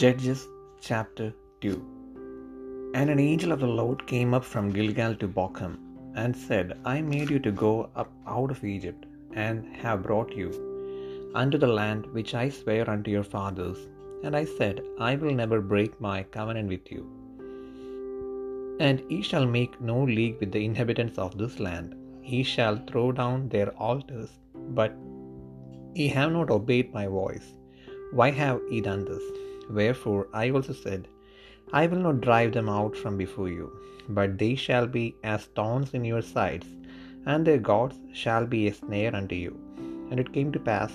Judges chapter 2 And an angel of the Lord came up from Gilgal to Bochim, and said, I made you to go up out of Egypt, and have brought you unto the land which I sware unto your fathers. And I said, I will never break my covenant with you. And ye shall make no league with the inhabitants of this land. Ye shall throw down their altars, but ye have not obeyed my voice. Why have ye done this? Wherefore I also said, I will not drive them out from before you, but they shall be as thorns in your sides, and their gods shall be a snare unto you. And it came to pass,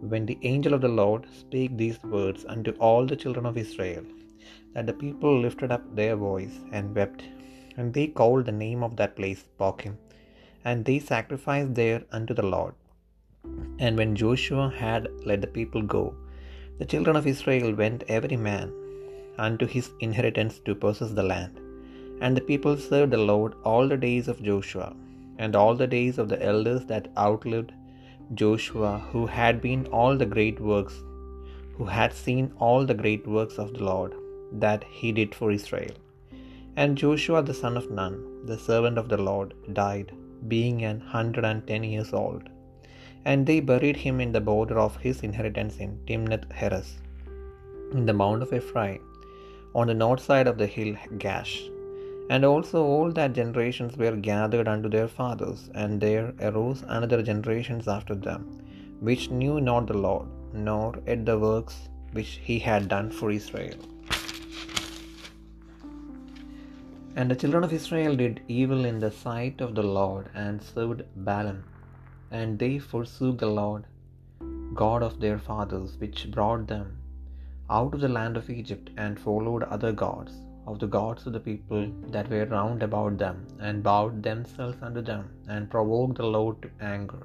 when the angel of the Lord spake these words unto all the children of Israel, that the people lifted up their voice and wept, and they called the name of that place Bochim, and they sacrificed there unto the Lord. And when Joshua had let the people go, the children of Israel went every man unto his inheritance to possess the land. And the people served the Lord all the days of Joshua, and all the days of the elders that outlived Joshua, who had been all the great works, who had seen all the great works of the Lord that he did for Israel. And Joshua the son of Nun, the servant of the Lord, died, being an hundred and ten years old. And they buried him in the border of his inheritance in Timnath Heres, in the mount of Ephraim, on the north side of the hill Gaash. And also all that generations were gathered unto their fathers, and there arose another generations after them, which knew not the Lord, nor yet the works which he had done for Israel. And the children of Israel did evil in the sight of the Lord, and served Baalim. And they forsook the Lord, God of their fathers, which brought them out of the land of Egypt, and followed other gods, of the gods of the people that were round about them, and bowed themselves unto them, and provoked the Lord to anger.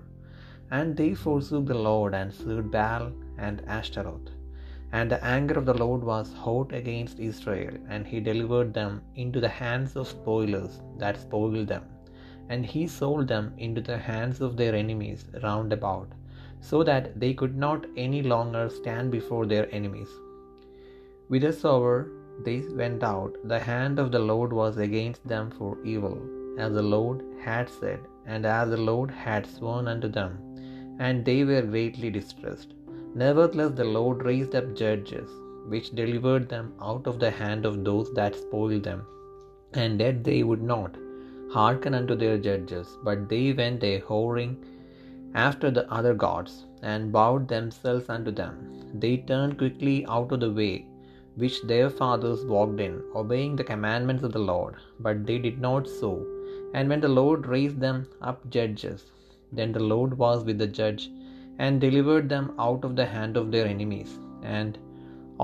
And they forsook the Lord, and served Baal and Ashtaroth. And the anger of the Lord was hot against Israel, and he delivered them into the hands of spoilers that spoiled them. And he sold them into the hands of their enemies round about, so that they could not any longer stand before their enemies. Whithersoever they went out, the hand of the Lord was against them for evil, as the Lord had said, and as the Lord had sworn unto them, and they were greatly distressed. Nevertheless, the Lord raised up judges, which delivered them out of the hand of those that spoiled them. And yet they would not hearken unto their judges, but they went a whoring after the other gods, and bowed themselves unto them. They turned quickly out of the way which their fathers walked in, obeying the commandments of the Lord, but they did not so. And when the Lord raised them up judges, then the Lord was with the judge, and delivered them out of the hand of their enemies, and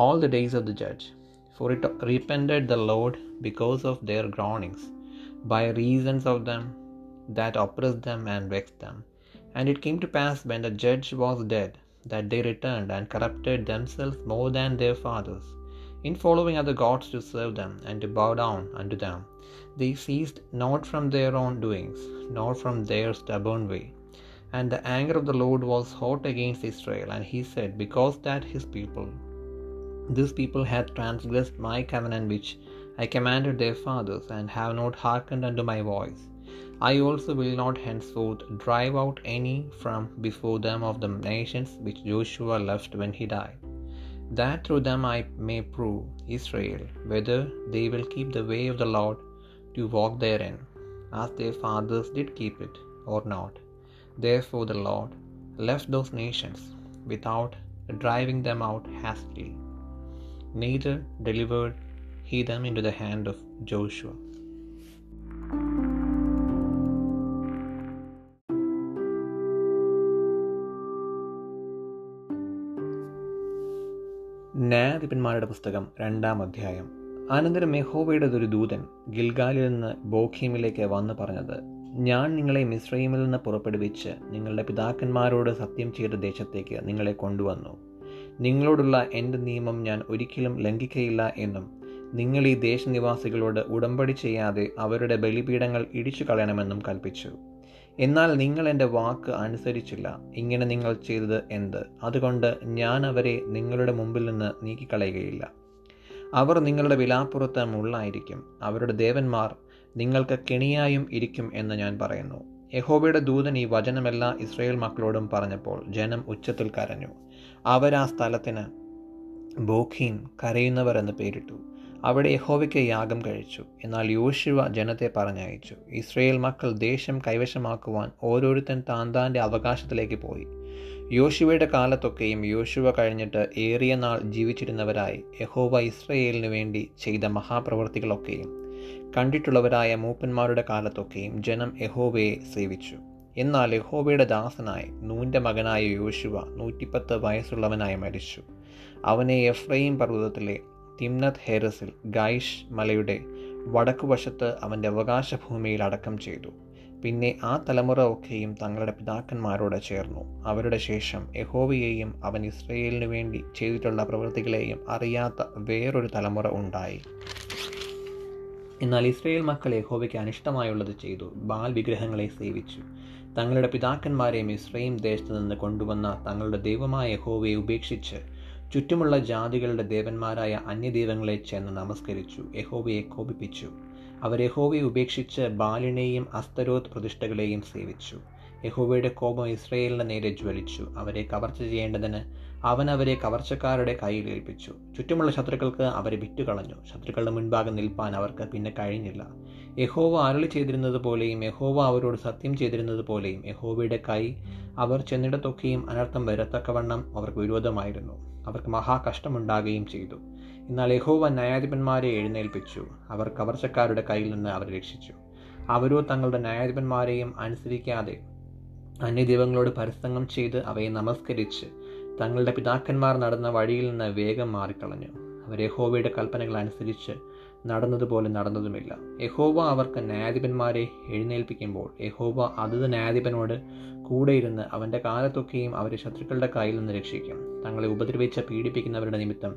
all the days of the judge. For it repented the Lord because of their groanings, by reasons of them that oppressed them and vexed them. And it came to pass when the judge was dead, that they returned and corrupted themselves more than their fathers in following other gods to serve them and to bow down unto them. They ceased not from their own doings, nor from their stubborn way. And the anger of the Lord was hot against Israel, and he said, Because that his people, this people hath transgressed my covenant which I commanded their fathers, and have not hearkened unto my voice, I also will not henceforth drive out any from before them of the nations which Joshua left when he died. That through them I may prove Israel whether they will keep the way of the Lord to walk therein, as their fathers did keep it, or not. Therefore the Lord left those nations without driving them out hastily, neither delivered he them into the hand of Joshua. ന്യായാധിപന്മാരുടെ പുസ്തകം രണ്ടാം അധ്യായം അനന്തരം മെഹോബയുടെ ഒരു ദൂതൻ ഗിൽഗാലിൽ നിന്ന് ബോഖീമിലേക്ക് വന്നു പറഞ്ഞത് ഞാൻ നിങ്ങളെ മിസ്രൈമിൽ നിന്ന് പുറപ്പെടുവിച്ച് നിങ്ങളുടെ പിതാക്കന്മാരോട് സത്യം ചെയ്ത ദേശത്തേക്ക് നിങ്ങളെ കൊണ്ടുവന്നു നിങ്ങളോടുള്ള എന്റെ നിയമം ഞാൻ ഒരിക്കലും ലംഘിക്കയില്ല എന്നും നിങ്ങൾ ഈ ദേശനിവാസികളോട് ഉടമ്പടി ചെയ്യാതെ അവരുടെ ബലിപീഠങ്ങൾ ഇടിച്ചു കളയണമെന്നും കൽപ്പിച്ചു. എന്നാൽ നിങ്ങൾ എന്റെ വാക്ക് അനുസരിച്ചില്ല. ഇങ്ങനെ നിങ്ങൾ ചെയ്തത് എന്ത്? അതുകൊണ്ട് ഞാൻ അവരെ നിങ്ങളുടെ മുമ്പിൽ നിന്ന് നീക്കിക്കളയുകയില്ല. അവർ നിങ്ങളുടെ വിലാപ്പുറത്ത് മുള്ളായിരിക്കും. അവരുടെ ദേവന്മാർ നിങ്ങൾക്ക് കെണിയായും ഇരിക്കും എന്ന് ഞാൻ പറയുന്നു. യഹോബയുടെ ദൂതൻ ഈ വചനമെല്ലാം ഇസ്രയേൽ മക്കളോടും പറഞ്ഞപ്പോൾ ജനം ഉച്ചത്തിൽ കരഞ്ഞു. അവർ ആ സ്ഥലത്തിന് ബോഖീൻ കരയുന്നവർ എന്ന് പേരിട്ടു. അവിടെ യഹോവയ്ക്ക് യാഗം കഴിച്ചു. എന്നാൽ യോശുവ ജനത്തെ പറഞ്ഞയച്ചു. ഇസ്രയേൽ മക്കൾ ദേശം കൈവശമാക്കുവാൻ ഓരോരുത്തൻ താൻ താന്റെ അവകാശത്തിലേക്ക് പോയി. യോശുവയുടെ കാലത്തൊക്കെയും യോശുവ കഴിഞ്ഞിട്ട് ഏറിയ നാൾ ജീവിച്ചിരുന്നവരായി യഹോവ ഇസ്രയേലിനു വേണ്ടി ചെയ്ത മഹാപ്രവൃത്തികളൊക്കെയും കണ്ടിട്ടുള്ളവരായ മൂപ്പന്മാരുടെ കാലത്തൊക്കെയും ജനം യഹോവയെ സേവിച്ചു. എന്നാൽ യഹോവയുടെ ദാസനായി നൂന്റെ മകനായ യോശുവ നൂറ്റിപ്പത്ത് വയസ്സുള്ളവനായി മരിച്ചു. അവനെ എഫ്രൈം പർവതത്തിലെ തിംനത് ഹെറസിൽ ഗൈഷ് മലയുടെ വടക്കുവശത്ത് അവന്റെ അവകാശഭൂമിയിൽ അടക്കം ചെയ്തു. പിന്നെ ആ തലമുറ ഒക്കെയും തങ്ങളുടെ പിതാക്കന്മാരോട് ചേർന്നു. അവരുടെ ശേഷം യഹോവയെയും അവൻ ഇസ്രയേലിനു വേണ്ടി ചെയ്തിട്ടുള്ള പ്രവൃത്തികളെയും അറിയാത്ത വേറൊരു തലമുറ ഉണ്ടായി. എന്നാൽ ഇസ്രയേൽ മക്കൾ യഹോവയ്ക്ക് അനിഷ്ടമായുള്ളത് ചെയ്തു. ബാൽ വിഗ്രഹങ്ങളെ സേവിച്ചു. തങ്ങളുടെ പിതാക്കന്മാരെയും ഇസ്രയേം ദേശത്ത് നിന്ന് കൊണ്ടുവന്ന തങ്ങളുടെ ദൈവമായ യഹോവയെ ഉപേക്ഷിച്ച് ചുറ്റുമുള്ള ജാതികളുടെ ദേവന്മാരായ അന്യദൈവങ്ങളെ ചെന്ന് നമസ്കരിച്ചു. യഹോവയെ കോപിപ്പിച്ചു. അവർ യഹോവയെ ഉപേക്ഷിച്ച് ബാലിനെയും അസ്തരോത് പ്രതിഷ്ഠകളെയും സേവിച്ചു. യഹോവയുടെ കോപം ഇസ്രയേലിന് നേരെ ജ്വലിച്ചു. അവരെ കവർച്ച ചെയ്യേണ്ടതിന് അവൻ അവരെ കവർച്ചക്കാരുടെ കയ്യിൽ ഏൽപ്പിച്ചു. ചുറ്റുമുള്ള ശത്രുക്കൾക്ക് അവരെ വിറ്റുകളഞ്ഞു. ശത്രുക്കളുടെ മുൻഭാഗം നിൽപ്പാൻ അവർക്ക് പിന്നെ കഴിഞ്ഞില്ല. യഹോവ അരളി ചെയ്തിരുന്നത് പോലെയും യഹോവ അവരോട് സത്യം ചെയ്തിരുന്നത് പോലെയും യഹോവയുടെ കൈ അവർ ചെന്നിടത്തൊക്കെയും അനർത്ഥം വരത്തക്കവണ്ണം അവർക്ക് വിരോധമായിരുന്നു. അവർക്ക് മഹാകഷ്ടമുണ്ടാകുകയും ചെയ്തു. എന്നാൽ യഹോവ ന്യായാധിപന്മാരെ എഴുന്നേൽപ്പിച്ചു. അവർ കവർച്ചക്കാരുടെ കയ്യിൽ നിന്ന് അവരെ രക്ഷിച്ചു. അവരോ തങ്ങളുടെ ന്യായാധിപന്മാരെയും അനുസരിക്കാതെ അന്യദൈവങ്ങളോട് പരസംഗം ചെയ്ത് അവയെ നമസ്കരിച്ച് തങ്ങളുടെ പിതാക്കന്മാർ നടന്ന വഴിയിൽ നിന്ന് വേഗം മാറിക്കളഞ്ഞു. അവർ യഹോവയുടെ കൽപ്പനകൾ അനുസരിച്ച് നടന്നതുപോലെ നടന്നതുമില്ല. യഹോവ അവർക്ക് ന്യായാധിപന്മാരെ എഴുന്നേൽപ്പിക്കുമ്പോൾ യഹോവ അതത് ന്യായാധിപനോട് കൂടെ ഇരുന്ന് അവന്റെ കാലത്തൊക്കെയും അവരെ ശത്രുക്കളുടെ കയ്യിൽ നിന്ന് രക്ഷിക്കും. തങ്ങളെ ഉപദ്രവിച്ച പീഡിപ്പിക്കുന്നവരുടെ നിമിത്തം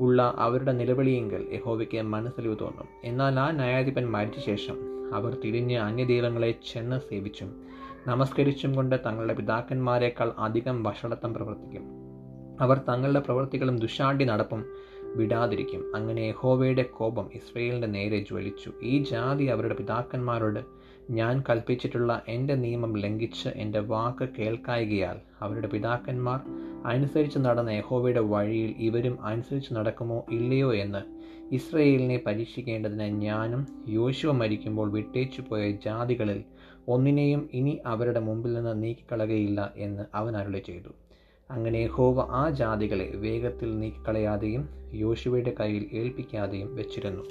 ഉള്ള അവരുടെ നിലവിളിയെങ്കിൽ യഹോവയ്ക്ക് മനസ്സലിവ് തോന്നും. എന്നാൽ ആ ന്യായാധിപൻ മരിച്ച ശേഷം അവർ തിരിഞ്ഞ് അന്യദൈവങ്ങളെ ചെന്ന് സേവിച്ചും നമസ്കരിച്ചും കൊണ്ട് തങ്ങളുടെ പിതാക്കന്മാരെക്കാൾ അധികം വഷളത്വം പ്രവർത്തിക്കും. അവർ തങ്ങളുടെ പ്രവൃത്തികളും ദുഷാണ്ടി നടപ്പും വിടാതിരിക്കും. അങ്ങനെ യഹോവയുടെ കോപം ഇസ്രയേലിന്റെ നേരെ ജ്വലിച്ചു. ഈ ജാതി അവരുടെ പിതാക്കന്മാരോട് ഞാൻ കൽപ്പിച്ചിട്ടുള്ള എന്റെ നിയമം ലംഘിച്ച് എന്റെ വാക്ക് കേൾക്കായികയാൽ അവരുടെ പിതാക്കന്മാർ അനുസരിച്ച് നടന്ന യഹോവയുടെ വഴിയിൽ ഇവരും അനുസരിച്ച് നടക്കുമോ ഇല്ലയോ എന്ന് ഇസ്രയേലിനെ പരീക്ഷിക്കേണ്ടതിന് ഞാനും യോശുവ മരിക്കുമ്പോൾ വിട്ടേച്ചു പോയ ജാതികളിൽ ഒന്നിനെയും ഇനി അവരുടെ മുമ്പിൽ നിന്ന് നീക്കിക്കളകയില്ല എന്ന് അവൻ അരുളി ചെയ്തു. അങ്ങനെ ഹോവ ആ ജാതികളെ വേഗത്തിൽ നീക്കിക്കളയാതെയും യോശുവയുടെ കയ്യിൽ ഏൽപ്പിക്കാതെയും വെച്ചിരുന്നു.